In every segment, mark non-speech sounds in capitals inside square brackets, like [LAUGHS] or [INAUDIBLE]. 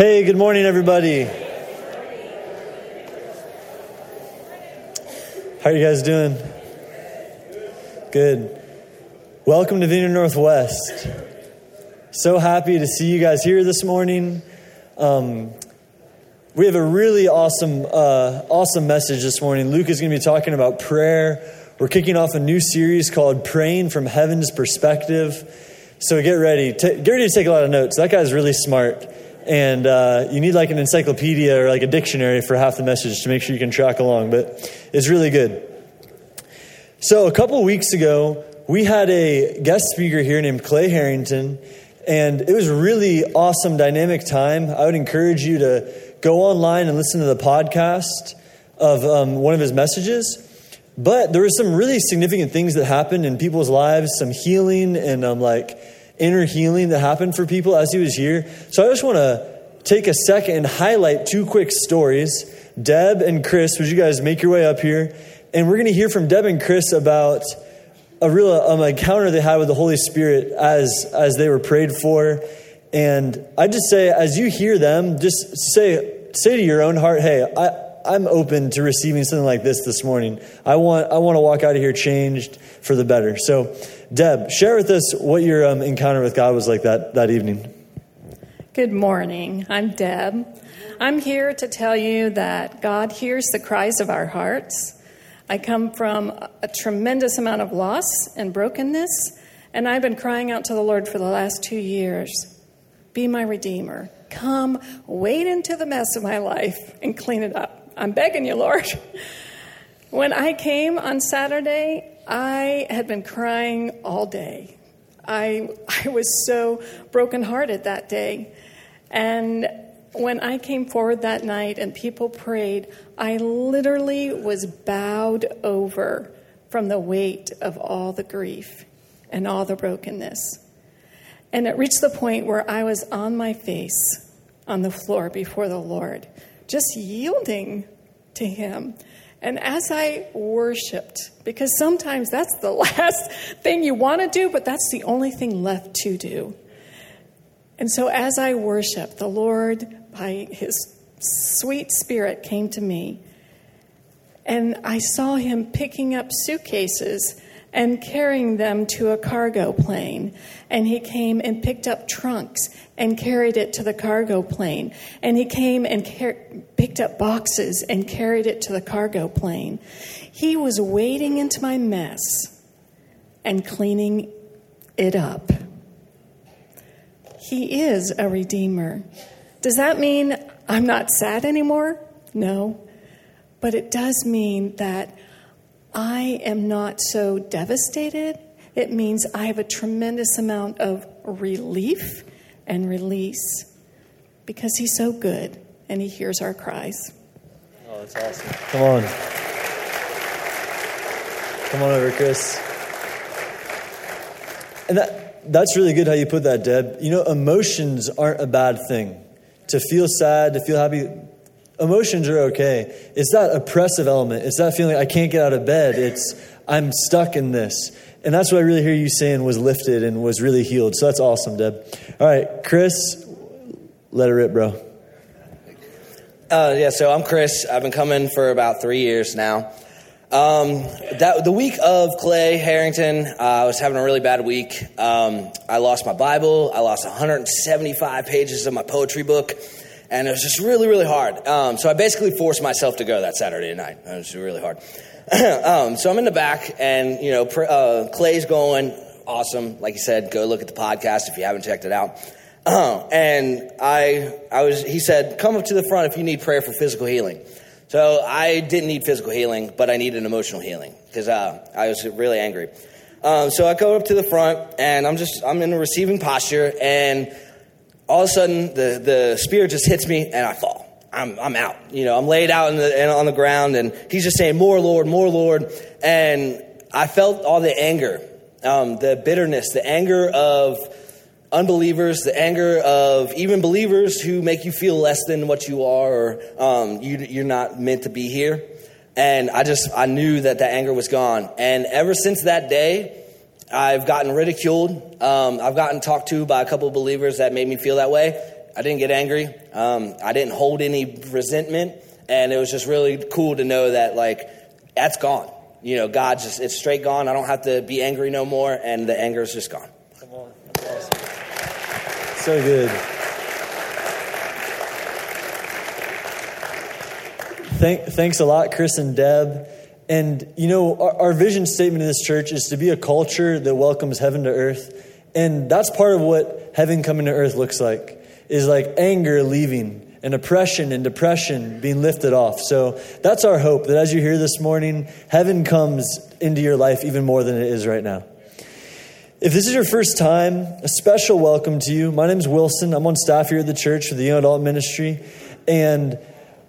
Hey, good morning, everybody. How are you guys doing? Good. Welcome to Vineyard Northwest. So happy to see you guys here this morning. Um, we have a really awesome, uh, awesome message this morning. Luke is going to be talking about prayer. We're kicking off a new series called "Praying from Heaven's Perspective." So get ready. T- get ready to take a lot of notes. That guy's really smart and uh, you need like an encyclopedia or like a dictionary for half the message to make sure you can track along but it's really good. So a couple weeks ago we had a guest speaker here named Clay Harrington and it was really awesome dynamic time. I would encourage you to go online and listen to the podcast of um, one of his messages. But there were some really significant things that happened in people's lives some healing and um, like inner healing that happened for people as he was here. So I just want to take a second and highlight two quick stories. Deb and Chris, would you guys make your way up here? And we're going to hear from Deb and Chris about a real um, encounter they had with the Holy Spirit as as they were prayed for. And I just say, as you hear them, just say say to your own heart, "Hey, I." I'm open to receiving something like this this morning. I want I want to walk out of here changed for the better. So, Deb, share with us what your um, encounter with God was like that that evening. Good morning. I'm Deb. I'm here to tell you that God hears the cries of our hearts. I come from a tremendous amount of loss and brokenness, and I've been crying out to the Lord for the last two years Be my Redeemer. Come, wade into the mess of my life and clean it up. I'm begging you, Lord. When I came on Saturday, I had been crying all day. I, I was so brokenhearted that day. And when I came forward that night and people prayed, I literally was bowed over from the weight of all the grief and all the brokenness. And it reached the point where I was on my face on the floor before the Lord just yielding to Him. And as I worshiped, because sometimes that's the [LAUGHS] last thing you want to do, but that's the only thing left to do. And so as I worshiped, the Lord, by His sweet Spirit, came to me. And I saw Him picking up suitcases and carrying them to a cargo plane. And he came and picked up trunks and carried it to the cargo plane. And he came and car- picked up boxes and carried it to the cargo plane. He was wading into my mess and cleaning it up. He is a redeemer. Does that mean I'm not sad anymore? No. But it does mean that I am not so devastated. It means I have a tremendous amount of relief and release because He's so good and He hears our cries. Oh, that's awesome. Come on. Come on over, Chris. And that, that's really good how you put that, Deb. You know, emotions aren't a bad thing. To feel sad, to feel happy, emotions are okay. It's that oppressive element. It's that feeling I can't get out of bed. It's I'm stuck in this. And that's what I really hear you saying was lifted and was really healed. So that's awesome, Deb. All right, Chris, let it rip, bro. Uh, yeah, so I'm Chris. I've been coming for about three years now. Um, that the week of Clay Harrington, uh, I was having a really bad week. Um, I lost my Bible. I lost 175 pages of my poetry book and it was just really, really hard. Um, so I basically forced myself to go that Saturday night. It was really hard. [CLEARS THROAT] um, so I'm in the back, and you know, uh, Clay's going awesome. Like you said, go look at the podcast if you haven't checked it out. Uh, [CLEARS THROAT] and I, I was, he said, come up to the front if you need prayer for physical healing. So I didn't need physical healing, but I needed emotional healing because uh, I was really angry. Um, so I go up to the front, and I'm just, I'm in a receiving posture, and all of a sudden the, the spirit just hits me and I fall. I'm, I'm out. You know, I'm laid out the, on the ground and he's just saying, More, Lord, more, Lord. And I felt all the anger, um, the bitterness, the anger of unbelievers, the anger of even believers who make you feel less than what you are or um, you, you're not meant to be here. And I just, I knew that that anger was gone. And ever since that day, I've gotten ridiculed. Um, I've gotten talked to by a couple of believers that made me feel that way. I didn't get angry. Um, I didn't hold any resentment, and it was just really cool to know that like that's gone. You know, God just it's straight gone. I don't have to be angry no more, and the anger is just gone. Come on. Awesome. So good. Thank, thanks a lot, Chris and Deb. And, you know, our, our, vision statement in this church is to be a culture that welcomes heaven to earth. And that's part of what heaven coming to earth looks like, is like anger leaving and oppression and depression being lifted off. So that's our hope that as you hear this morning, heaven comes into your life even more than it is right now. If this is your first time, a special welcome to you. My name is Wilson. I'm on staff here at the church for the young adult ministry. And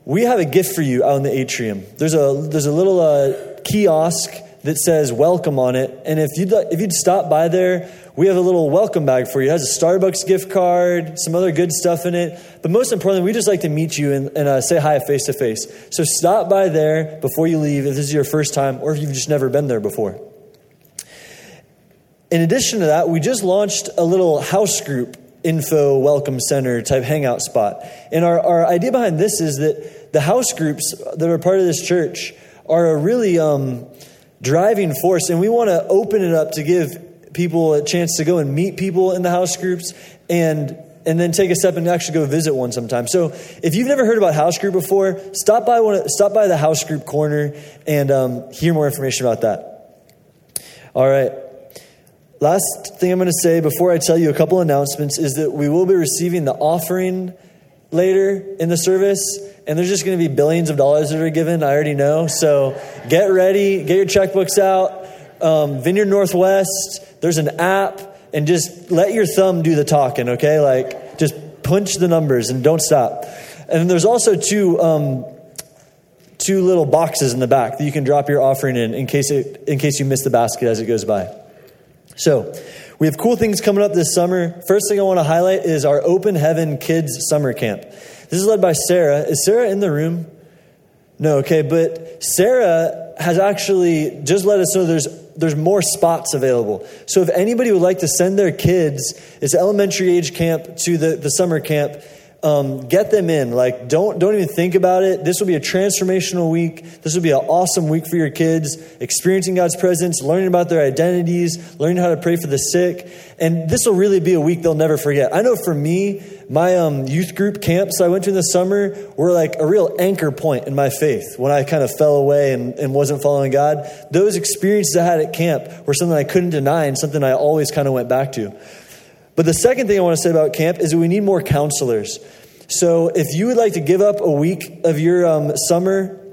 we have a gift for you out in the atrium. There's a, there's a little uh, kiosk that says welcome on it. And if you'd, if you'd stop by there, we have a little welcome bag for you. It has a Starbucks gift card, some other good stuff in it. But most importantly, we just like to meet you and, and uh, say hi face to face. So stop by there before you leave if this is your first time or if you've just never been there before. In addition to that, we just launched a little house group info welcome center type hangout spot. And our, our idea behind this is that the house groups that are part of this church are a really um, driving force, and we want to open it up to give people a chance to go and meet people in the house groups and and then take a step and actually go visit one sometime. So if you've never heard about house group before, stop by one, stop by the house group corner and um, hear more information about that. All right. Last thing I'm going to say before I tell you a couple announcements is that we will be receiving the offering later in the service, and there's just going to be billions of dollars that are given. I already know. So get ready, get your checkbooks out. Um, Vineyard Northwest, there's an app, and just let your thumb do the talking, okay? Like, just punch the numbers and don't stop. And there's also two. Um, two little boxes in the back that you can drop your offering in in case it, in case you miss the basket as it goes by. So, we have cool things coming up this summer. First thing I want to highlight is our Open Heaven Kids Summer Camp. This is led by Sarah. Is Sarah in the room? No, okay, but Sarah has actually just let us know there's there's more spots available. So if anybody would like to send their kids, it's elementary age camp to the, the summer camp, um, get them in. Like, don't don't even think about it. This will be a transformational week. This will be an awesome week for your kids, experiencing God's presence, learning about their identities, learning how to pray for the sick, and this will really be a week they'll never forget. I know for me, my um, youth group camps I went to in the summer were like a real anchor point in my faith when I kind of fell away and, and wasn't following God. Those experiences I had at camp were something I couldn't deny and something I always kind of went back to. But the second thing I want to say about camp is that we need more counselors. So if you would like to give up a week of your um, summer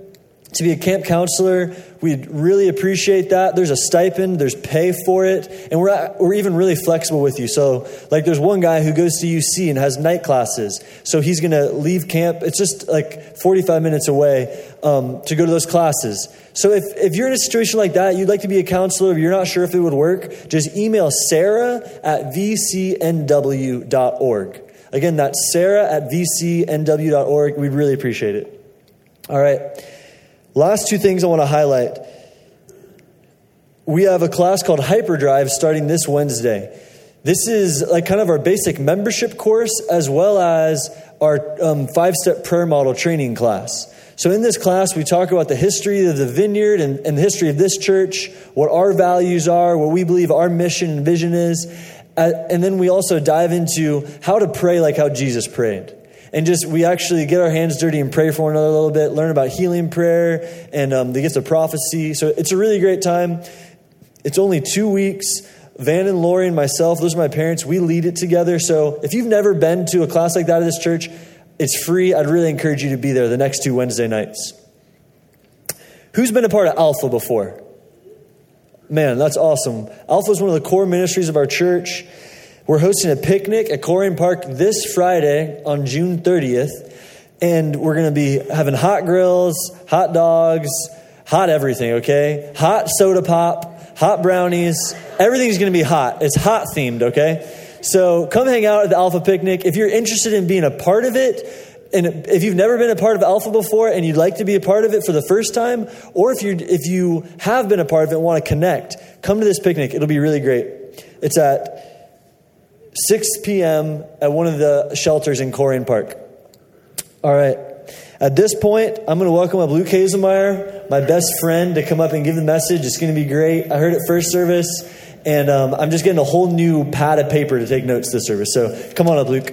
to be a camp counselor, we'd really appreciate that. There's a stipend, there's pay for it, and we're, we're even really flexible with you. So, like, there's one guy who goes to UC and has night classes. So, he's going to leave camp. It's just like 45 minutes away um, to go to those classes. So, if, if you're in a situation like that, you'd like to be a counselor, you're not sure if it would work, just email Sarah at vcnw.org. Again, that's Sarah at vcnw.org. We'd really appreciate it. All right. Last two things I want to highlight. We have a class called Hyperdrive starting this Wednesday. This is like kind of our basic membership course as well as our um, five step prayer model training class. So, in this class, we talk about the history of the vineyard and, and the history of this church, what our values are, what we believe our mission and vision is. And then we also dive into how to pray like how Jesus prayed and just we actually get our hands dirty and pray for one another a little bit, learn about healing prayer and um, the gifts of prophecy. So it's a really great time. It's only two weeks. Van and Lori and myself, those are my parents, we lead it together. So if you've never been to a class like that at this church, it's free. I'd really encourage you to be there the next two Wednesday nights. Who's been a part of Alpha before? Man, that's awesome. Alpha is one of the core ministries of our church. We're hosting a picnic at Colerain Park this Friday on June 30th, and we're going to be having hot grills, hot dogs, hot everything, okay? Hot soda pop, hot brownies. Everything's going to be hot. It's hot themed, okay? So come hang out at the Alpha Picnic. If you're interested in being a part of it, and if you've never been a part of Alpha before and you'd like to be a part of it for the first time, or if you if you have been a part of it and want to connect, come to this picnic. It'll be really great. It's at 6 p.m. at one of the shelters in Colerain Park. All right. At this point, I'm going to welcome up Luke Hazelmeyer, my best friend, to come up and give the message. It's going to be great. I heard it first service, and um, I'm just getting a whole new pad of paper to take notes this service. So come on up, Luke.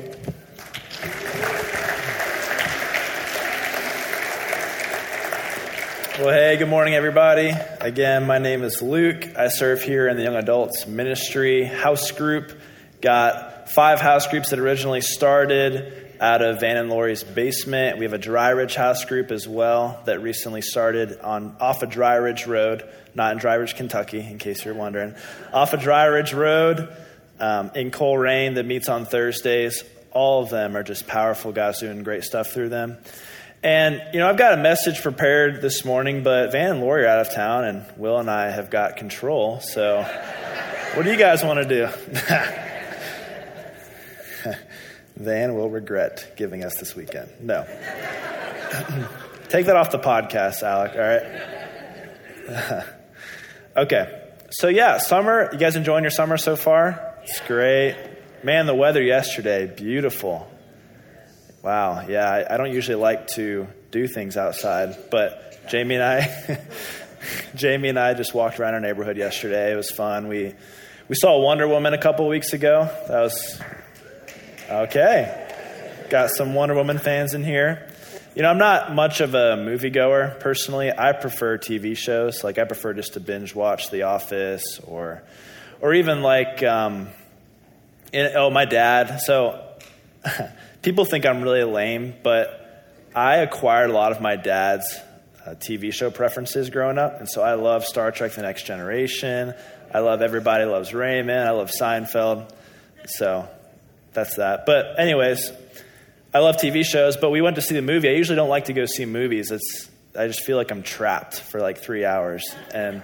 Well, hey, good morning, everybody. Again, my name is Luke. I serve here in the Young Adults Ministry House Group. Got five house groups that originally started out of Van and Lori's basement. We have a Dry Ridge house group as well that recently started on off of Dry Ridge Road, not in Dry Ridge, Kentucky, in case you're wondering. Off of Dry Ridge Road um, in Colerain that meets on Thursdays. All of them are just powerful guys doing great stuff through them. And, you know, I've got a message prepared this morning, but Van and Lori are out of town, and Will and I have got control. So, what do you guys want to do? [LAUGHS] Van will regret giving us this weekend. No. [CLEARS THROAT] Take that off the podcast, Alec, all right? [LAUGHS] okay. So, yeah, summer. You guys enjoying your summer so far? It's great. Man, the weather yesterday, beautiful. Wow, yeah, I, I, don't usually like to do things outside, but Jamie and I, [LAUGHS] Jamie and I just walked around our neighborhood yesterday. It was fun. We we saw Wonder Woman a couple weeks ago. That was okay. Got some Wonder Woman fans in here. You know, I'm not much of a moviegoer personally. I prefer TV shows. Like I prefer just to binge watch The Office or or even like um, in, oh my dad. So. [LAUGHS] people think I'm really lame, but I acquired a lot of my dad's uh, TV show preferences growing up. And so I love Star Trek The Next Generation. I love Everybody Loves Raymond. I love Seinfeld. So that's that. But, anyways, I love TV shows, but we went to see the movie. I usually don't like to go see movies. It's, I just feel like I'm trapped for like three hours. And,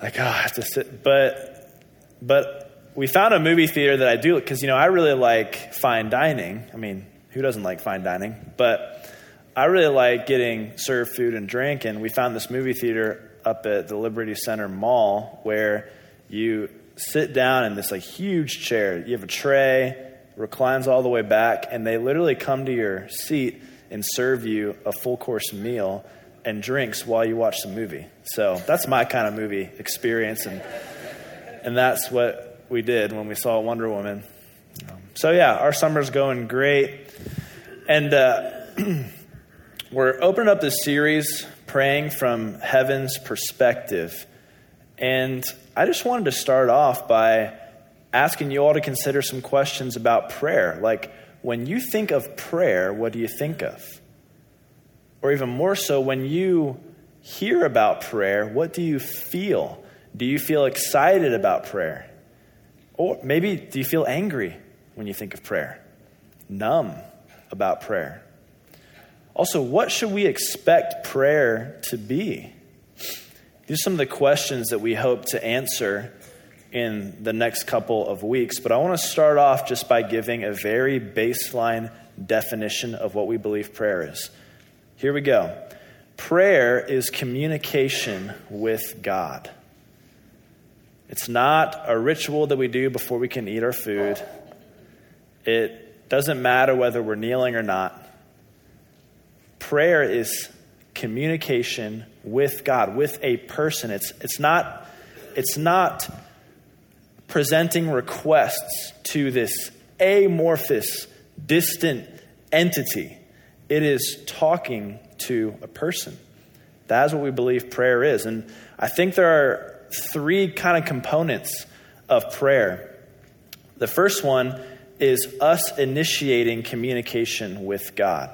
like, oh, I have to sit. But, but we found a movie theater that I do because you know I really like fine dining. I mean, who doesn't like fine dining? But I really like getting served food and drink, and we found this movie theater up at the Liberty Center Mall where you sit down in this like huge chair. You have a tray, reclines all the way back, and they literally come to your seat and serve you a full course meal and drinks while you watch the movie. So that's my kind of movie experience, and and that's what we did when we saw Wonder Woman. So, yeah, our summer's going great. And uh, [CLEARS THROAT] we're opening up this series, Praying from Heaven's Perspective. And I just wanted to start off by asking you all to consider some questions about prayer. Like, when you think of prayer, what do you think of? Or even more so, when you hear about prayer, what do you feel? Do you feel excited about prayer? Or maybe do you feel angry when you think of prayer? Numb about prayer? Also, what should we expect prayer to be? These are some of the questions that we hope to answer in the next couple of weeks, but I want to start off just by giving a very baseline definition of what we believe prayer is. Here we go. Prayer is communication with God. It's not a ritual that we do before we can eat our food. It doesn't matter whether we're kneeling or not. Prayer is communication with God, with a person. It's, it's, not, it's not presenting requests to this amorphous, distant entity. It is talking to a person. That is what we believe prayer is. And I think there are three kind of components of prayer. The first one is us initiating communication with God.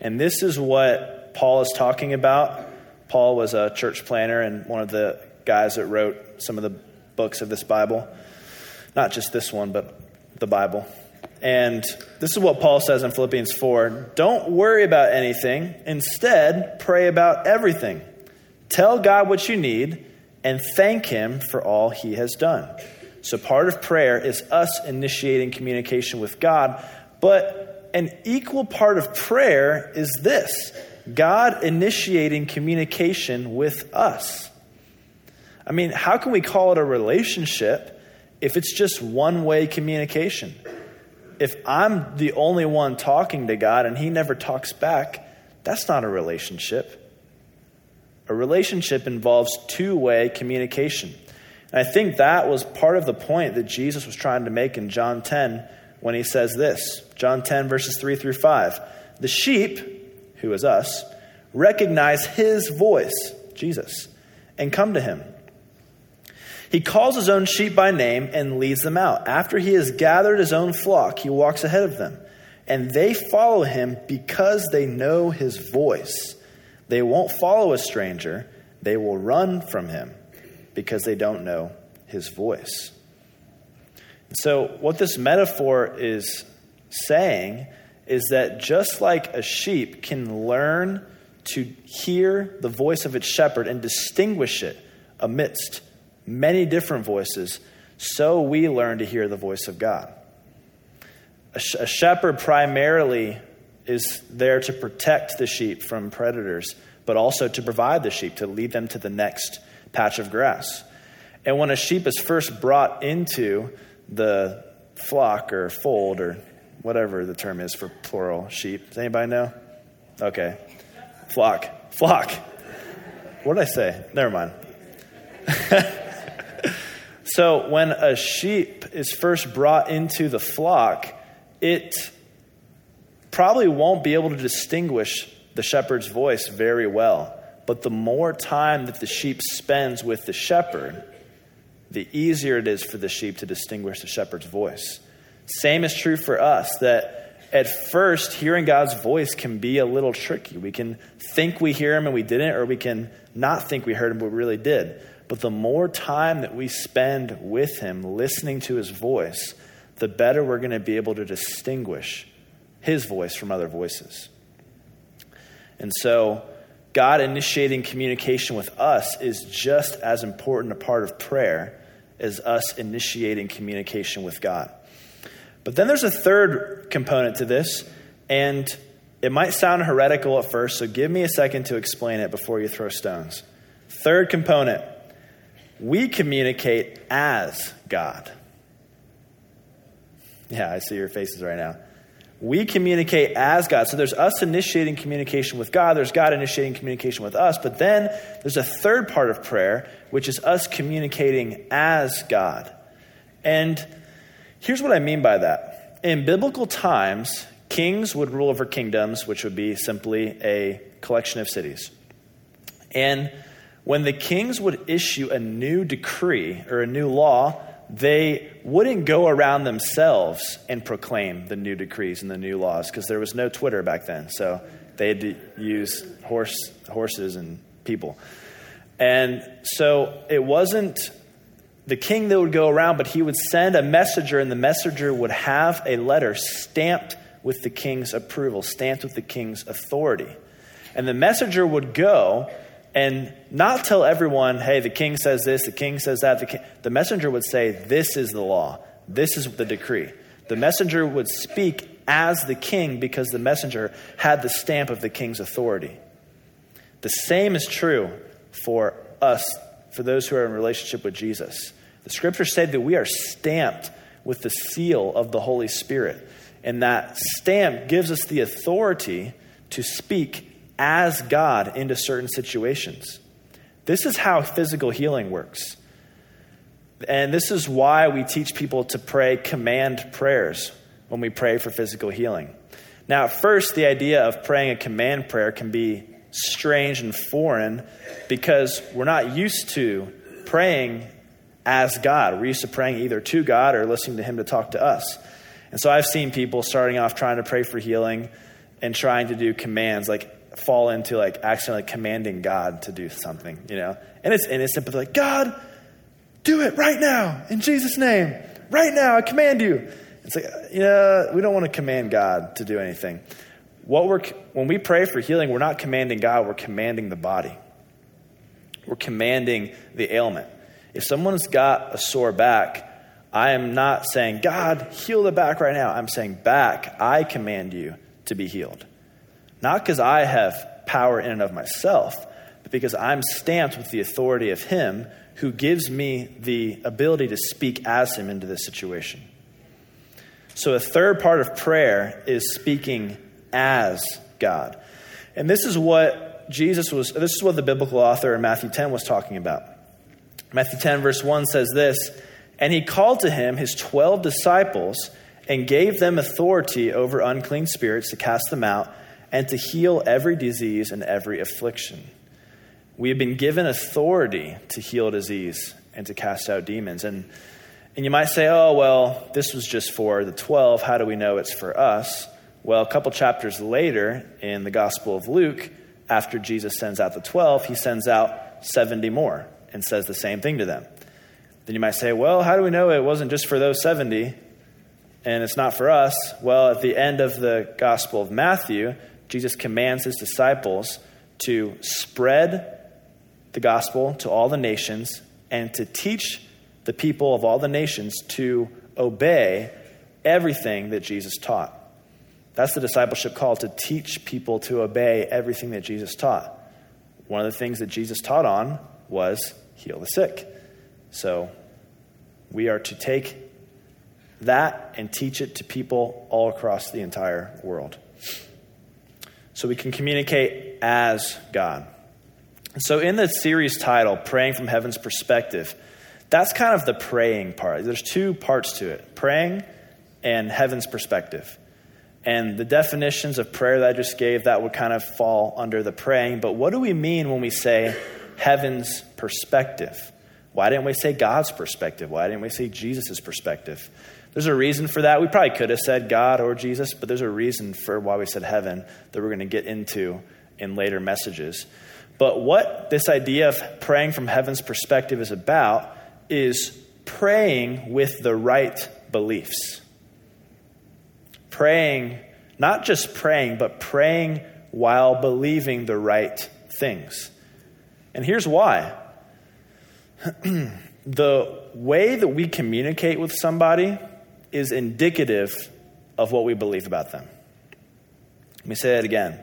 And this is what Paul is talking about. Paul was a church planner and one of the guys that wrote some of the books of this Bible. Not just this one, but the Bible. And this is what Paul says in Philippians 4 Don't worry about anything. Instead, pray about everything. Tell God what you need and thank Him for all He has done. So, part of prayer is us initiating communication with God, but an equal part of prayer is this God initiating communication with us. I mean, how can we call it a relationship if it's just one way communication. If I'm the only one talking to God and He never talks back, that's not a relationship. A relationship involves two way communication. And I think that was part of the point that Jesus was trying to make in John 10 when he says this John 10, verses 3 through 5. The sheep, who is us, recognize his voice, Jesus, and come to him. He calls his own sheep by name and leads them out. After he has gathered his own flock, he walks ahead of them, and they follow him because they know his voice. They won't follow a stranger, they will run from him because they don't know his voice. So, what this metaphor is saying is that just like a sheep can learn to hear the voice of its shepherd and distinguish it amidst many different voices, so we learn to hear the voice of God. A, sh- a shepherd primarily is there to protect the sheep from predators, but also to provide the sheep, to lead them to the next patch of grass. And when a sheep is first brought into the flock or fold or whatever the term is for plural sheep, does anybody know? Okay. Flock. Flock. What did I say? Never mind. [LAUGHS] so when a sheep is first brought into the flock, it probably won't be able to distinguish the shepherd's voice very well. But the more time that the sheep spends with the shepherd, the easier it is for the sheep to distinguish the shepherd's voice. Same is true for us that at first, hearing God's voice can be a little tricky. We can think we hear him and we didn't, or we can not think we heard him but we really did. But the more time that we spend with him, listening to his voice, the better we're going to be able to distinguish his voice from other voices. And so, God initiating communication with us is just as important a part of prayer as us initiating communication with God. But then there's a third component to this, and it might sound heretical at first, so give me a second to explain it before you throw stones. Third component we communicate as God. Yeah, I see your faces right now. We communicate as God. So there's us initiating communication with God, there's God initiating communication with us, but then there's a third part of prayer, which is us communicating as God. And here's what I mean by that. In biblical times, kings would rule over kingdoms, which would be simply a collection of cities. And when the kings would issue a new decree or a new law, they wouldn't go around themselves and proclaim the new decrees and the new laws because there was no Twitter back then. So they had to use horse, horses and people. And so it wasn't the king that would go around, but he would send a messenger, and the messenger would have a letter stamped with the king's approval, stamped with the king's authority. And the messenger would go and not tell everyone, hey, the king says this, the king says that. The, king. the messenger would say, this is the law, this is the decree. The messenger would speak as the king because the messenger had the stamp of the king's authority. The same is true for us, for those who are in relationship with Jesus. The scriptures say that we are stamped with the seal of the Holy Spirit. And that stamp gives us the authority to speak as God into certain situations. This is how physical healing works. And this is why we teach people to pray command prayers when we pray for physical healing. Now, at first, the idea of praying a command prayer can be strange and foreign because we're not used to praying as God. We're used to praying either to God or listening to Him to talk to us. And so I've seen people starting off trying to pray for healing and trying to do commands like fall into like accidentally commanding God to do something, you know? And it's innocent, but like, God, do it right now in Jesus' name. Right now, I command you. It's like, uh, yeah, we don't want to command God to do anything. What we're, when we pray for healing, we're not commanding God, we're commanding the body. We're commanding the ailment. If someone's got a sore back, I am not saying, God, heal the back right now. I'm saying, back, I command you to be healed. Not because I have power in and of myself, but because I'm stamped with the authority of Him who gives me the ability to speak as him into this situation. So, a third part of prayer is speaking as God. And this is what Jesus was, this is what the biblical author in Matthew 10 was talking about. Matthew 10, verse 1 says this And he called to him his 12 disciples and gave them authority over unclean spirits to cast them out and to heal every disease and every affliction. We have been given authority to heal disease and to cast out demons. And, and you might say, oh, well, this was just for the 12. How do we know it's for us? Well, a couple chapters later in the Gospel of Luke, after Jesus sends out the 12, he sends out 70 more and says the same thing to them. Then you might say, well, how do we know it wasn't just for those 70 and it's not for us? Well, at the end of the Gospel of Matthew, Jesus commands his disciples to spread the gospel to all the nations and to teach the people of all the nations to obey everything that Jesus taught. That's the discipleship call to teach people to obey everything that Jesus taught. One of the things that Jesus taught on was heal the sick. So we are to take that and teach it to people all across the entire world. So we can communicate as God. So, in the series title, Praying from Heaven's Perspective, that's kind of the praying part. There's two parts to it praying and heaven's perspective. And the definitions of prayer that I just gave, that would kind of fall under the praying. But what do we mean when we say heaven's perspective? Why didn't we say God's perspective? Why didn't we say Jesus' perspective? There's a reason for that. We probably could have said God or Jesus, but there's a reason for why we said heaven that we're going to get into in later messages. But what this idea of praying from heaven's perspective is about is praying with the right beliefs. Praying, not just praying, but praying while believing the right things. And here's why [CLEARS THROAT] the way that we communicate with somebody is indicative of what we believe about them. Let me say it again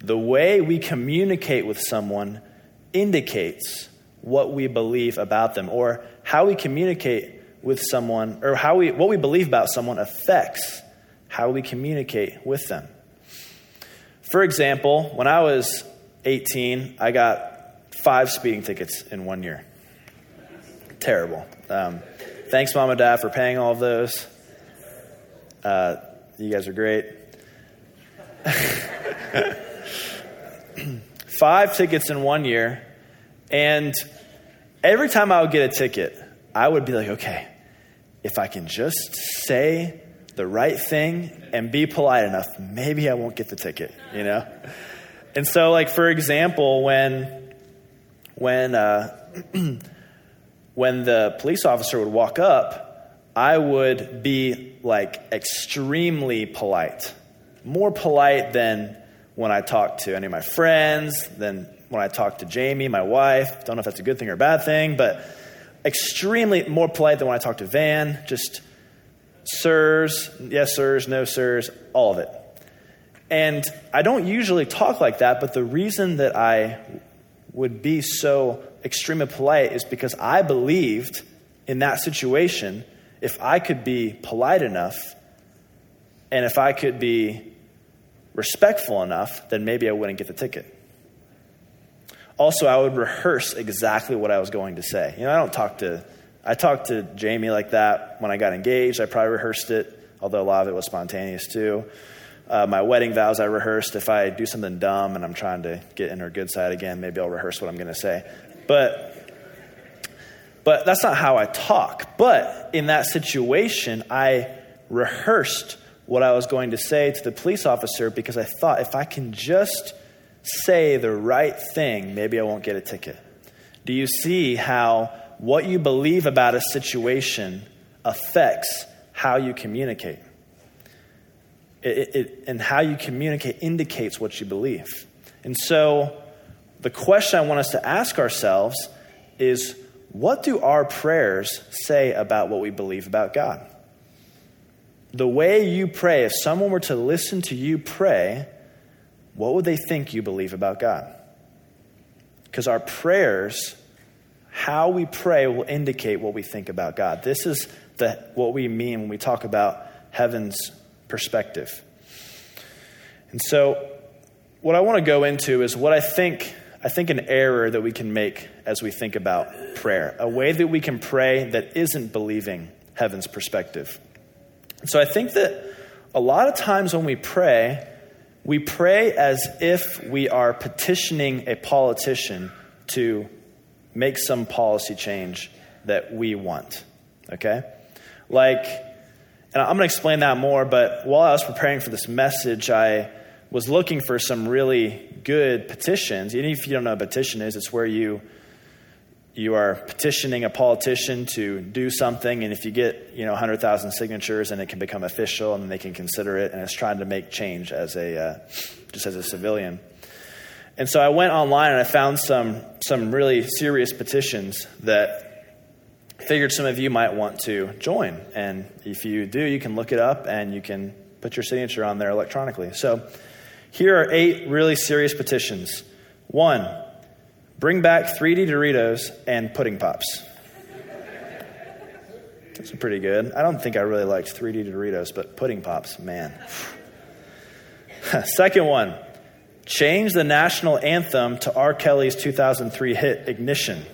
the way we communicate with someone indicates what we believe about them, or how we communicate with someone, or how we, what we believe about someone affects how we communicate with them. For example, when I was 18, I got five speeding tickets in one year. Terrible. Um, thanks, mom and dad, for paying all of those. Uh, you guys are great. [LAUGHS] five tickets in one year. And every time I would get a ticket, I would be like, okay, if I can just say the right thing and be polite enough, maybe I won't get the ticket, you know? And so, like, for example, when, when, uh, [CLEARS THROAT] when the police officer would walk up, I would be like extremely polite, more polite than when I talk to any of my friends, than when I talk to Jamie, my wife. Don't know if that's a good thing or a bad thing, but extremely more polite than when I talk to Van. Just sirs, yes, sirs, no, sirs, all of it. And I don't usually talk like that, but the reason that I would be so extremely polite is because I believed in that situation, if I could be polite enough and if I could be respectful enough, then maybe I wouldn't get the ticket. Also, I would rehearse exactly what I was going to say. You know, I don't talk to, I talked to Jamie like that when I got engaged. I probably rehearsed it, although a lot of it was spontaneous too. Uh, my wedding vows, I rehearsed. If I do something dumb and I'm trying to get in her good side again, maybe I'll rehearse what I'm going to say. But, but that's not how I talk. But in that situation, I rehearsed what I was going to say to the police officer because I thought if I can just say the right thing, maybe I won't get a ticket. Do you see how what you believe about a situation affects how you communicate? It, it, and how you communicate indicates what you believe. And so, the question I want us to ask ourselves is what do our prayers say about what we believe about God? the way you pray, if someone were to listen to you pray, what would they think you believe about God? Because our prayers how we pray will indicate what we think about God. This is the, what we mean when we talk about heaven's perspective. And so, what I want to go into is what I think I think an error that we can make as we think about prayer, a way that we can pray that isn't believing heaven's perspective. So I think that a lot of times when we pray, we pray as if we are petitioning a politician to make some policy change that we want. Okay? Like, and I'm going to explain that more, but while I was preparing for this message, I was looking for some really good petitions. Even if you don't know what a petition is, it's where you you are petitioning a politician to do something, and if you get you know 100,000 signatures, and it can become official, and they can consider it, and it's trying to make change as a uh, just as a civilian. And so I went online and I found some some really serious petitions that figured some of you might want to join. And if you do, you can look it up and you can put your signature on there electronically. So here are eight really serious petitions. One, bring back 3D Doritos and pudding pops. That's pretty good. I don't think I really liked 3D Doritos, but pudding pops, man. [LAUGHS] Second one, change the national anthem to R. Kelly's 2003 hit Ignition.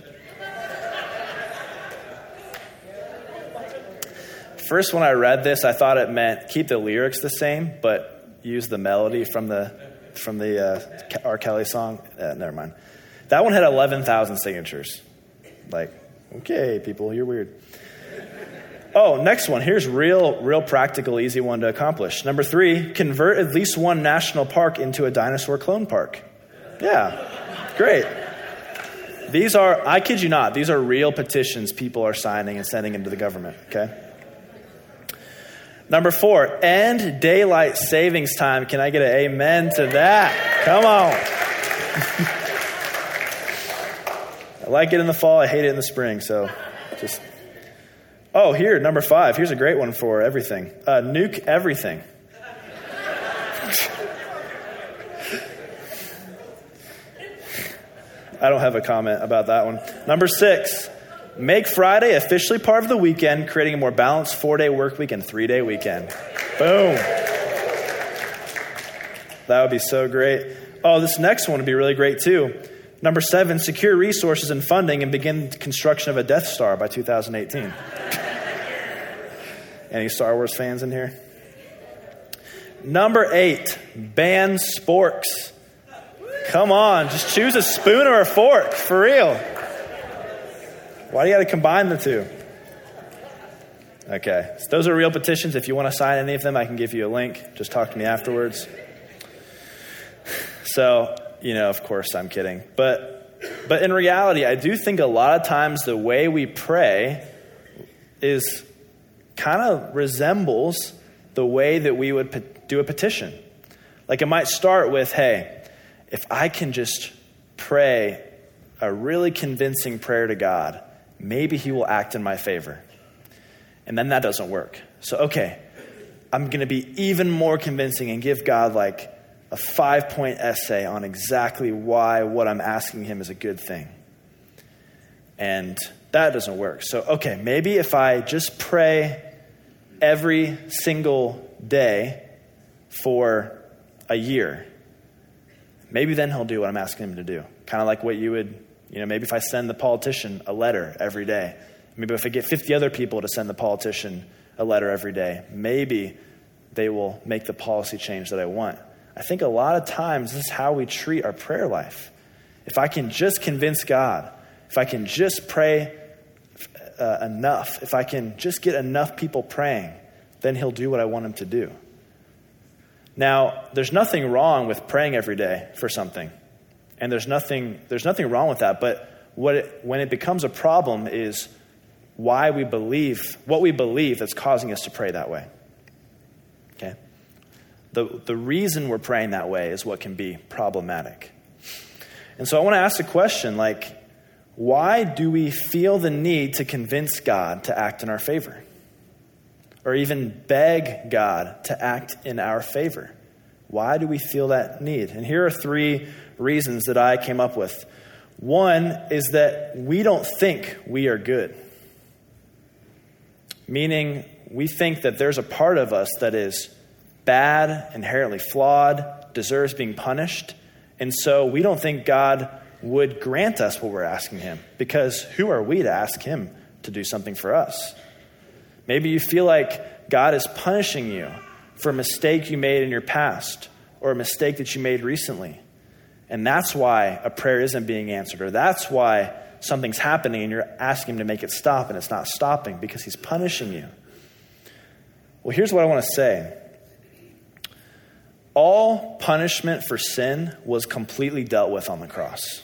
First, when I read this, I thought it meant keep the lyrics the same, but use the melody from the from the uh, R. Kelly song. Uh, never mind. That one had 11,000 signatures. Like, okay, people, you're weird. Oh, next one. Here's real, real practical, easy one to accomplish. Number three, convert at least one national park into a dinosaur clone park. Yeah, great. These are, I kid you not, these are real petitions people are signing and sending into the government, okay? Number four, end daylight savings time. Can I get an amen to that? Come on. [LAUGHS] I like it in the fall. I hate it in the spring. So just. Oh, here, number five. Here's a great one for everything uh, nuke everything. [LAUGHS] I don't have a comment about that one. Number six, Make Friday officially part of the weekend, creating a more balanced four day work week and three day weekend. Boom. That would be so great. Oh, this next one would be really great too. Number seven, secure resources and funding and begin construction of a Death Star by 2018. [LAUGHS] Any Star Wars fans in here? Number eight, ban sporks. Come on, just choose a spoon or a fork, for real. Why do you got to combine the two? Okay, so those are real petitions. If you want to sign any of them, I can give you a link. Just talk to me afterwards. So, you know, of course, I'm kidding. But, but in reality, I do think a lot of times the way we pray is kind of resembles the way that we would pe- do a petition. Like it might start with, hey, if I can just pray a really convincing prayer to God, maybe he will act in my favor. And then that doesn't work. So, okay, I'm going to be even more convincing and give God like a five point essay on exactly why what I'm asking him is a good thing. And that doesn't work. So, okay, maybe if I just pray every single day for a year, maybe then he'll do what I'm asking him to do. Kind of like what you would you know, maybe if I send the politician a letter every day, maybe if I get 50 other people to send the politician a letter every day, maybe they will make the policy change that I want. I think a lot of times this is how we treat our prayer life. If I can just convince God, if I can just pray uh, enough, if I can just get enough people praying, then He'll do what I want Him to do. Now, there's nothing wrong with praying every day for something. And there's nothing, there's nothing wrong with that. But what it, when it becomes a problem is why we believe, what we believe that's causing us to pray that way. Okay? The, the reason we're praying that way is what can be problematic. And so I want to ask a question like, why do we feel the need to convince God to act in our favor? Or even beg God to act in our favor? Why do we feel that need? And here are three reasons that I came up with. One is that we don't think we are good, meaning we think that there's a part of us that is bad, inherently flawed, deserves being punished. And so we don't think God would grant us what we're asking Him because who are we to ask Him to do something for us? Maybe you feel like God is punishing you for a mistake you made in your past or a mistake that you made recently. And that's why a prayer isn't being answered, or that's why something's happening and you're asking Him to make it stop and it's not stopping because He's punishing you. Well, here's what I want to say all punishment for sin was completely dealt with on the cross.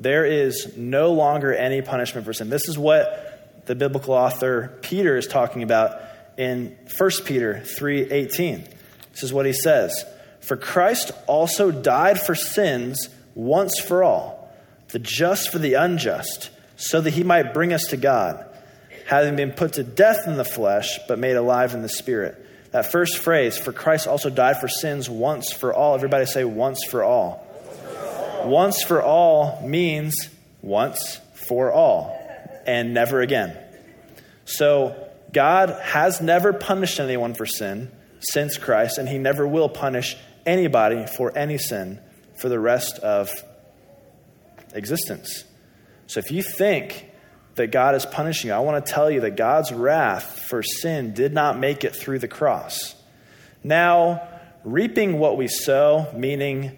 There is no longer any punishment for sin. This is what the biblical author Peter is talking about in 1 Peter 3:18. This is what he says, "For Christ also died for sins once for all, the just for the unjust, so that he might bring us to God, having been put to death in the flesh, but made alive in the spirit." That first phrase, "For Christ also died for sins once for all." Everybody say once for all. Once for all means once for all and never again. So God has never punished anyone for sin since Christ, and he never will punish anybody for any sin for the rest of existence. So if you think that God is punishing you, I want to tell you that God's wrath for sin did not make it through the cross. Now, reaping what we sow, meaning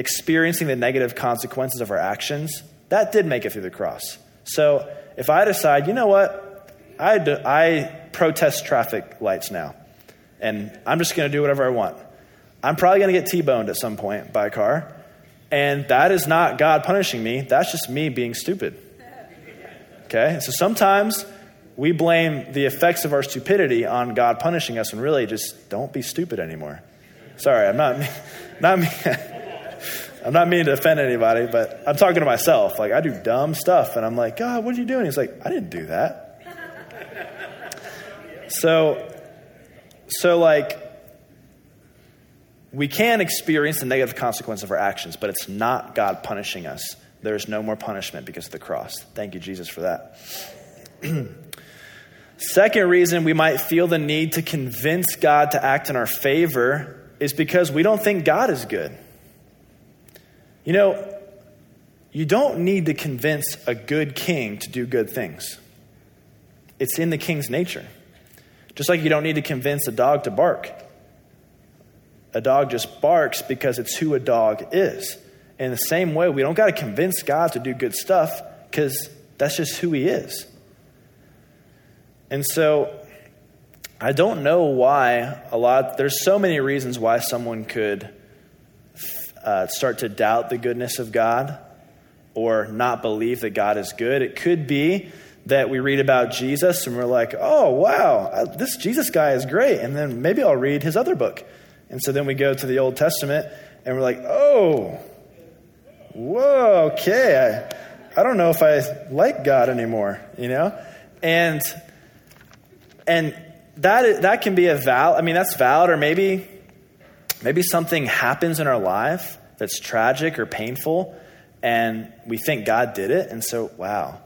experiencing the negative consequences of our actions, that did make it through the cross. So if I decide, you know what, I, I protest traffic lights now, and I'm just going to do whatever I want. I'm probably going to get T boned at some point by a car, and that is not God punishing me. That's just me being stupid. Okay? So sometimes we blame the effects of our stupidity on God punishing us, and really just don't be stupid anymore. Sorry, I'm not, [LAUGHS] not me. [LAUGHS] I'm not meaning to offend anybody, but I'm talking to myself. Like, I do dumb stuff, and I'm like, God, what are you doing? He's like, I didn't do that. [LAUGHS] So, so like, we can experience the negative consequence of our actions, but it's not God punishing us. There is no more punishment because of the cross. Thank you, Jesus, for that. [CLEARS THROAT] Second reason we might feel the need to convince God to act in our favor is because we don't think God is good. You know, you don't need to convince a good king to do good things, it's in the king's nature. Just like you don't need to convince a dog to bark. A dog just barks because it's who a dog is. In the same way, we don't got to convince God to do good stuff because that's just who He is. And so, I don't know why a lot, there's so many reasons why someone could uh, start to doubt the goodness of God or not believe that God is good. It could be that we read about Jesus and we're like, oh, wow, this Jesus guy is great. And then maybe I'll read his other book. And so then we go to the Old Testament and we're like, oh, whoa, okay. I, I don't know if I like God anymore, you know? And, and that, that can be a valid, I mean, that's valid, or maybe, maybe something happens in our life that's tragic or painful, and we think God did it. And so, wow,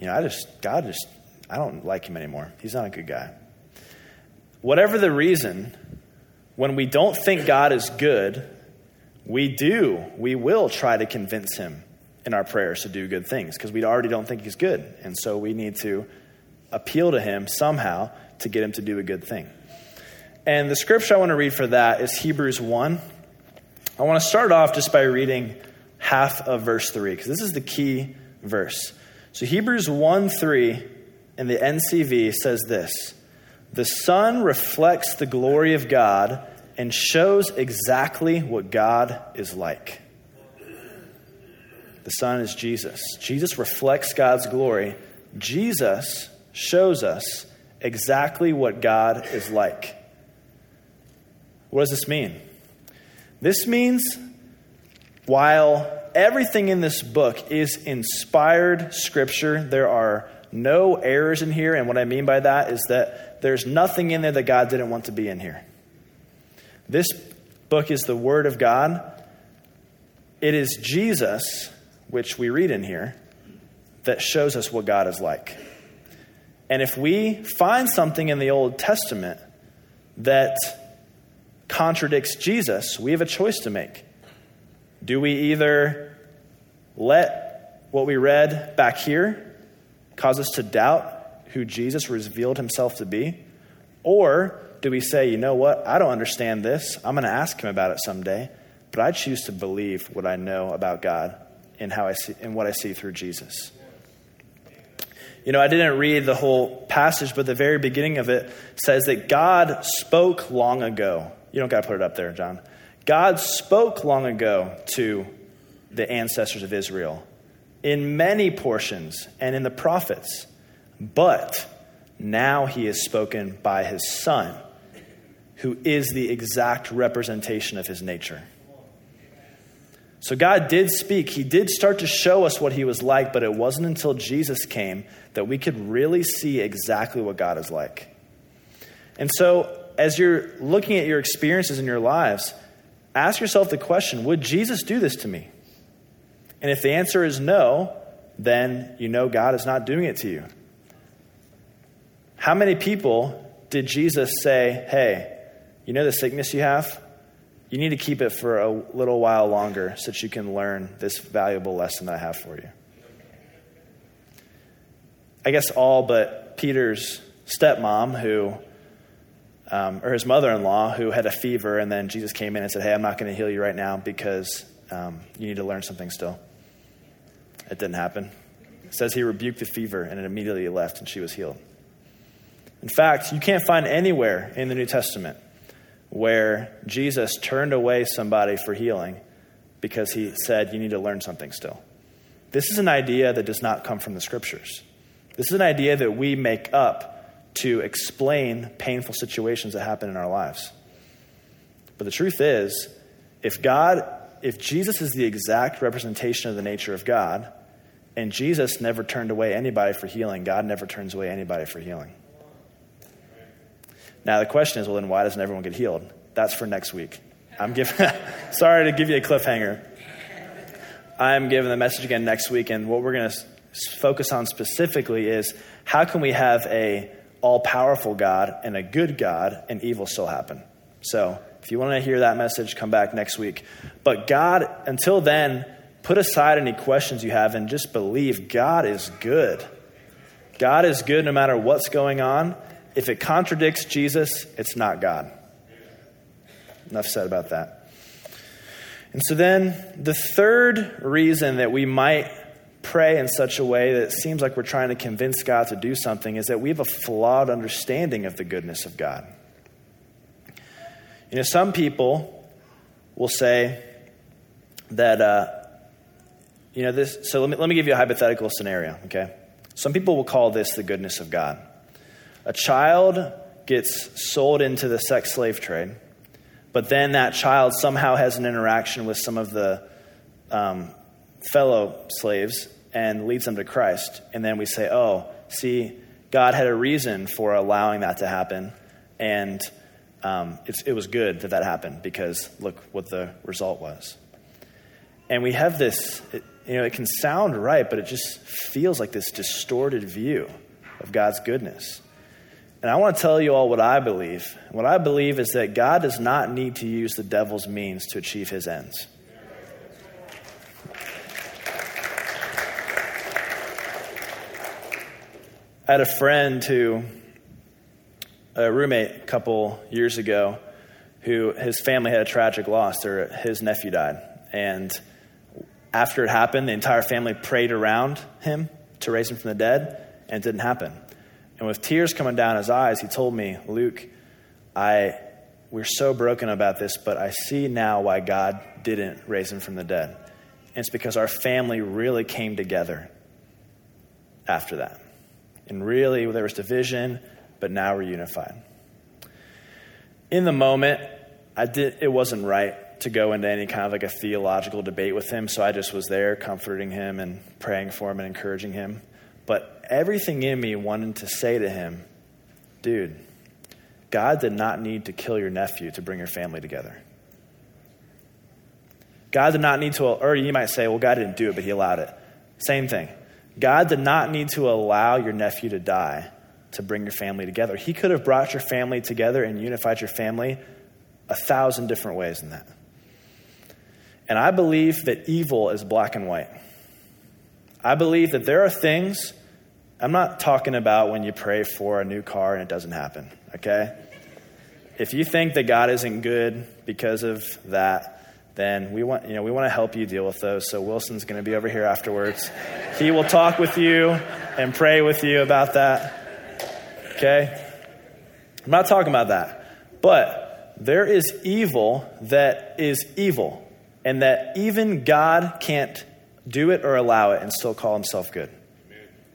you know, I just, God just, I don't like him anymore. He's not a good guy. Whatever the reason, when we don't think God is good, we do, we will try to convince him in our prayers to do good things because we already don't think he's good. And so we need to appeal to him somehow to get him to do a good thing. And the scripture I want to read for that is Hebrews 1. I want to start off just by reading half of verse 3 because this is the key verse. So Hebrews 1 3 in the NCV says this The Son reflects the glory of God and shows exactly what God is like. The Son is Jesus. Jesus reflects God's glory. Jesus shows us exactly what God is like. What does this mean? This means while everything in this book is inspired scripture. There are no errors in here. And what I mean by that is that there's nothing in there that God didn't want to be in here. This book is the Word of God. It is Jesus which we read in here, that shows us what God is like. And if we find something in the Old Testament that contradicts Jesus, we have a choice to make. Do we either let what we read back here cause us to doubt who Jesus revealed himself to be? Or do we say, you know what, I don't understand this. I'm going to ask him about it someday, but I choose to believe what I know about God and how I see and what I see through Jesus. You know, I didn't read the whole passage, but the very beginning of it says that God spoke long ago. You don't got to put it up there, John. God spoke long ago to the ancestors of Israel in many portions and in the prophets, but now he is spoken by his son, who is the exact representation of his nature. So God did speak. He did start to show us what he was like, but it wasn't until Jesus came that we could really see exactly what God is like. And so, as you're looking at your experiences in your lives, ask yourself the question Would Jesus do this to me? And if the answer is no, then you know God is not doing it to you. How many people did Jesus say, Hey, you know the sickness you have? You need to keep it for a little while longer so that you can learn this valuable lesson that I have for you. I guess all but Peter's stepmom, who, um, or his mother in law, who had a fever, and then Jesus came in and said, Hey, I'm not going to heal you right now because um, you need to learn something still. It didn't happen. It says he rebuked the fever, and it immediately left, and she was healed. In fact, you can't find anywhere in the New Testament where Jesus turned away somebody for healing because he said, You need to learn something still. This is an idea that does not come from the scriptures. This is an idea that we make up to explain painful situations that happen in our lives. But the truth is, if God, if Jesus is the exact representation of the nature of God, and Jesus never turned away anybody for healing, God never turns away anybody for healing. Now, the question is well, then why doesn't everyone get healed? That's for next week. I'm giving, [LAUGHS] sorry to give you a cliffhanger. I'm giving the message again next week, and what we're going to focus on specifically is how can we have a all powerful God and a good God and evil still happen? So, if you want to hear that message, come back next week. But God, until then, put aside any questions you have and just believe God is good. God is good no matter what's going on. If it contradicts Jesus, it's not God. Enough said about that. And so then, the third reason that we might pray in such a way that it seems like we're trying to convince God to do something is that we have a flawed understanding of the goodness of God. You know, some people will say that, uh, you know, this, so let me, let me give you a hypothetical scenario, okay? Some people will call this the goodness of God. A child gets sold into the sex slave trade, but then that child somehow has an interaction with some of the um, fellow slaves and leads them to Christ. And then we say, oh, see, God had a reason for allowing that to happen. And um, it was good that that happened because look what the result was. And we have this, it, you know, it can sound right, but it just feels like this distorted view of God's goodness. And I want to tell you all what I believe. What I believe is that God does not need to use the devil's means to achieve his ends. I had a friend who, a roommate a couple years ago, who his family had a tragic loss. Or his nephew died. And after it happened, the entire family prayed around him to raise him from the dead, and it didn't happen. And with tears coming down his eyes, he told me, Luke, I, we're so broken about this, but I see now why God didn't raise him from the dead. And it's because our family really came together after that. And really, there was division, but now we're unified. In the moment, I did, it wasn't right to go into any kind of like a theological debate with him, so I just was there comforting him and praying for him and encouraging him. But everything in me wanted to say to him, dude, God did not need to kill your nephew to bring your family together. God did not need to, or you might say, well, God didn't do it, but he allowed it. Same thing. God did not need to allow your nephew to die to bring your family together. He could have brought your family together and unified your family a thousand different ways than that. And I believe that evil is black and white. I believe that there are things, I'm not talking about when you pray for a new car and it doesn't happen, okay? If you think that God isn't good because of that, then we want, you know, we want to help you deal with those. So Wilson's going to be over here afterwards. He will talk with you and pray with you about that. Okay? I'm not talking about that. But there is evil that is evil, and that even God can't do it or allow it and still call himself good.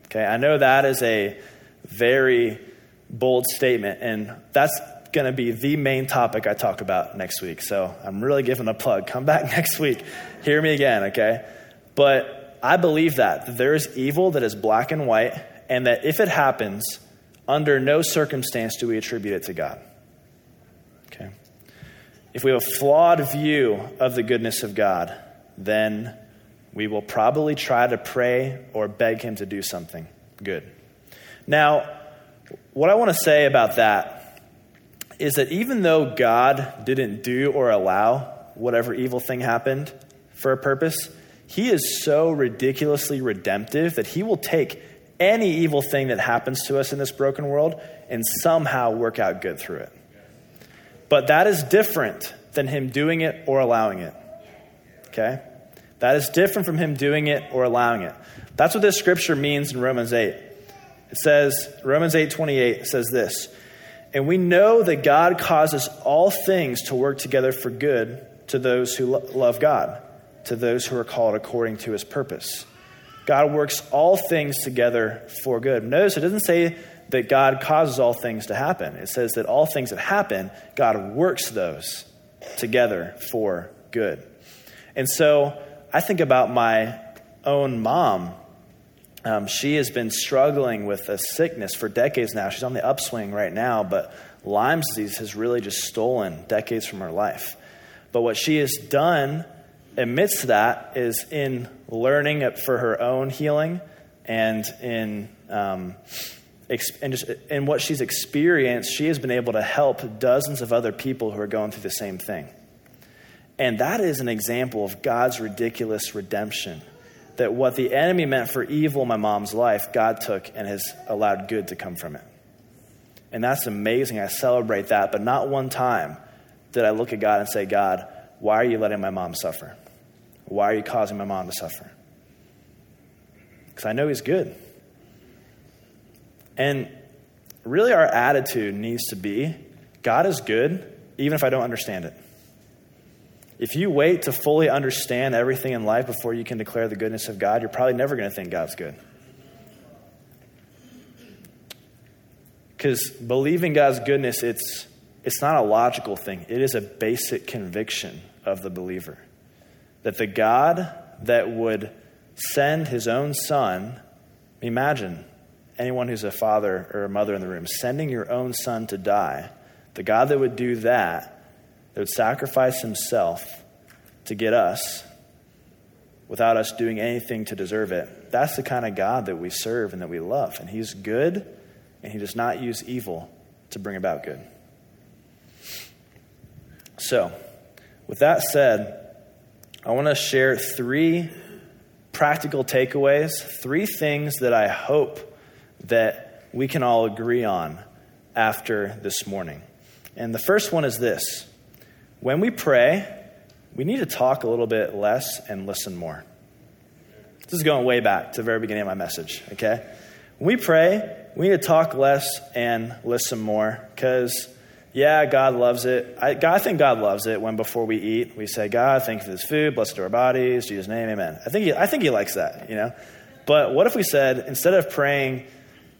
Okay? I know that is a very bold statement, and that's going to be the main topic I talk about next week. So I'm really giving a plug. Come back [LAUGHS] next week. Hear me again, okay? But I believe that, that there is evil that is black and white, and that if it happens, under no circumstance do we attribute it to God. Okay? If we have a flawed view of the goodness of God, then we will probably try to pray or beg Him to do something good. Now, what I want to say about that is that even though God didn't do or allow whatever evil thing happened for a purpose, He is so ridiculously redemptive that He will take any evil thing that happens to us in this broken world and somehow work out good through it. But that is different than Him doing it or allowing it. Okay? That is different from Him doing it or allowing it. That's what this scripture means in Romans 8. It says, Romans 8 28 says this. And we know that God causes all things to work together for good to those who lo- love God, to those who are called according to his purpose. God works all things together for good. Notice it doesn't say that God causes all things to happen, it says that all things that happen, God works those together for good. And so I think about my own mom um, she has been struggling with a sickness for decades now. She's on the upswing right now, but Lyme's disease has really just stolen decades from her life. But what she has done amidst that is in learning for her own healing and in um, and just in what she's experienced, she has been able to help dozens of other people who are going through the same thing. And that is an example of God's ridiculous redemption that what the enemy meant for evil in my mom's life, God took and has allowed good to come from it. And that's amazing. I celebrate that. But not one time did I look at God and say, God, why are you letting my mom suffer? Why are you causing my mom to suffer? Because I know He's good. And really, our attitude needs to be God is good, even if I don't understand it. If you wait to fully understand everything in life before you can declare the goodness of God, you're probably never going to think God's good. Because believing God's goodness, it's, it's not a logical thing, it is a basic conviction of the believer. That the God that would send his own son, imagine anyone who's a father or a mother in the room, sending your own son to die, the God that would do that that would sacrifice himself to get us without us doing anything to deserve it. That's the kind of God that we serve and that we love. And he's good, and he does not use evil to bring about good. So, with that said, I want to share three practical takeaways, three things that I hope that we can all agree on after this morning. And the first one is this when we pray, we need to talk a little bit less and listen more. This is going way back to the very beginning of my message, okay? When we pray, we need to talk less and listen more because, yeah, God loves it. I, God, I think God loves it when before we eat, we say, God, thank you for this food, blessed our bodies, Jesus' name, amen. I think, he, I think He likes that, you know? But what if we said, instead of praying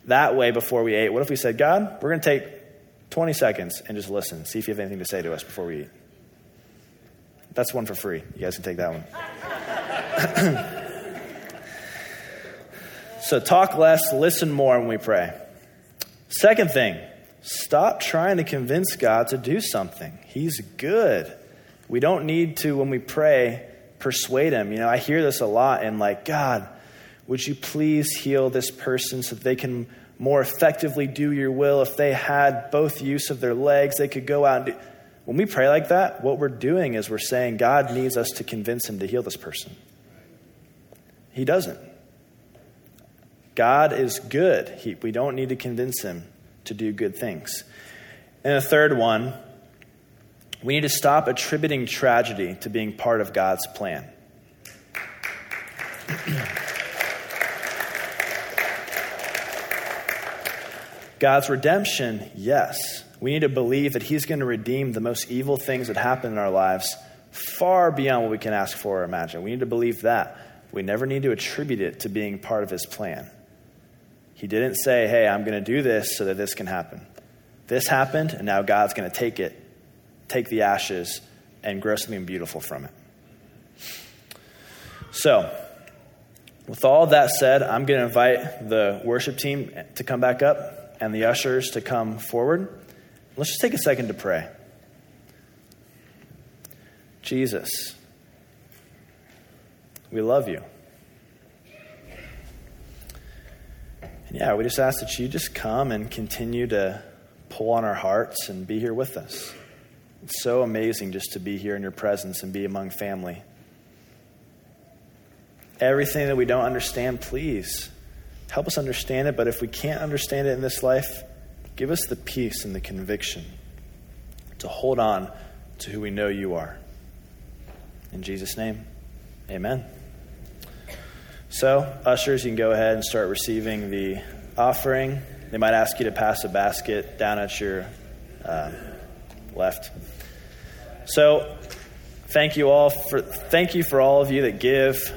that way before we ate, what if we said, God, we're going to take 20 seconds and just listen, see if you have anything to say to us before we eat? That's one for free. You guys can take that one. [CLEARS THROAT] so talk less, listen more when we pray. Second thing, stop trying to convince God to do something. He's good. We don't need to, when we pray, persuade him. You know, I hear this a lot and like, God, would you please heal this person so that they can more effectively do your will? If they had both use of their legs, they could go out and do. When we pray like that, what we're doing is we're saying God needs us to convince him to heal this person. He doesn't. God is good. He, we don't need to convince him to do good things. And the third one, we need to stop attributing tragedy to being part of God's plan. [CLEARS THROAT] God's redemption, yes. We need to believe that He's going to redeem the most evil things that happen in our lives far beyond what we can ask for or imagine. We need to believe that. We never need to attribute it to being part of His plan. He didn't say, hey, I'm going to do this so that this can happen. This happened, and now God's going to take it, take the ashes, and grow something beautiful from it. So, with all that said, I'm going to invite the worship team to come back up and the ushers to come forward. Let's just take a second to pray. Jesus, we love you. And yeah, we just ask that you just come and continue to pull on our hearts and be here with us. It's so amazing just to be here in your presence and be among family. Everything that we don't understand, please help us understand it. But if we can't understand it in this life, give us the peace and the conviction to hold on to who we know you are. In Jesus' name, amen. So, ushers, you can go ahead and start receiving the offering. They might ask you to pass a basket down at your uh, left. So, thank you all for thank you for all of you that give.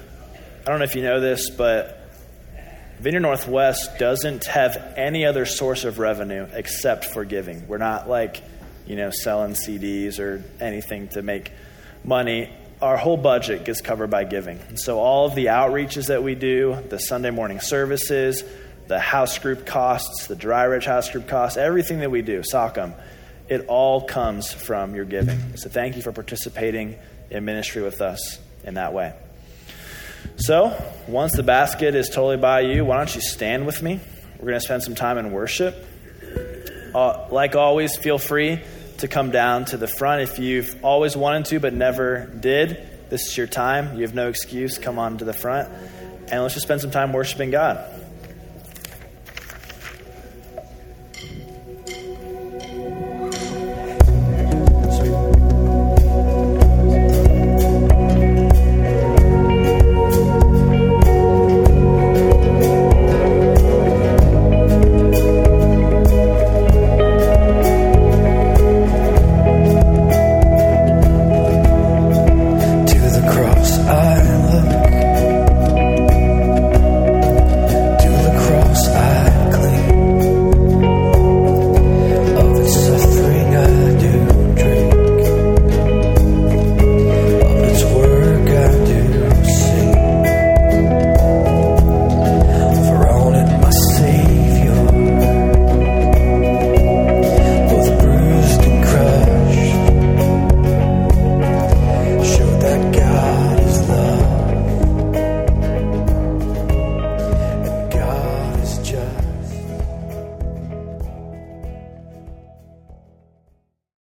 I don't know if you know this, but Vineyard Northwest doesn't have any other source of revenue except for giving. We're not like, you know, selling CDs or anything to make money. Our whole budget gets covered by giving. And so all of the outreaches that we do, the Sunday morning services, the house group costs, the Dry Ridge house group costs, everything that we do, SOCM, it all comes from your giving. So thank you for participating in ministry with us in that way. So, once the basket is totally by you, why don't you stand with me? We're going to spend some time in worship. Uh, like always, feel free to come down to the front if you've always wanted to but never did. This is your time. You have no excuse. Come on to the front. And let's just spend some time worshiping God.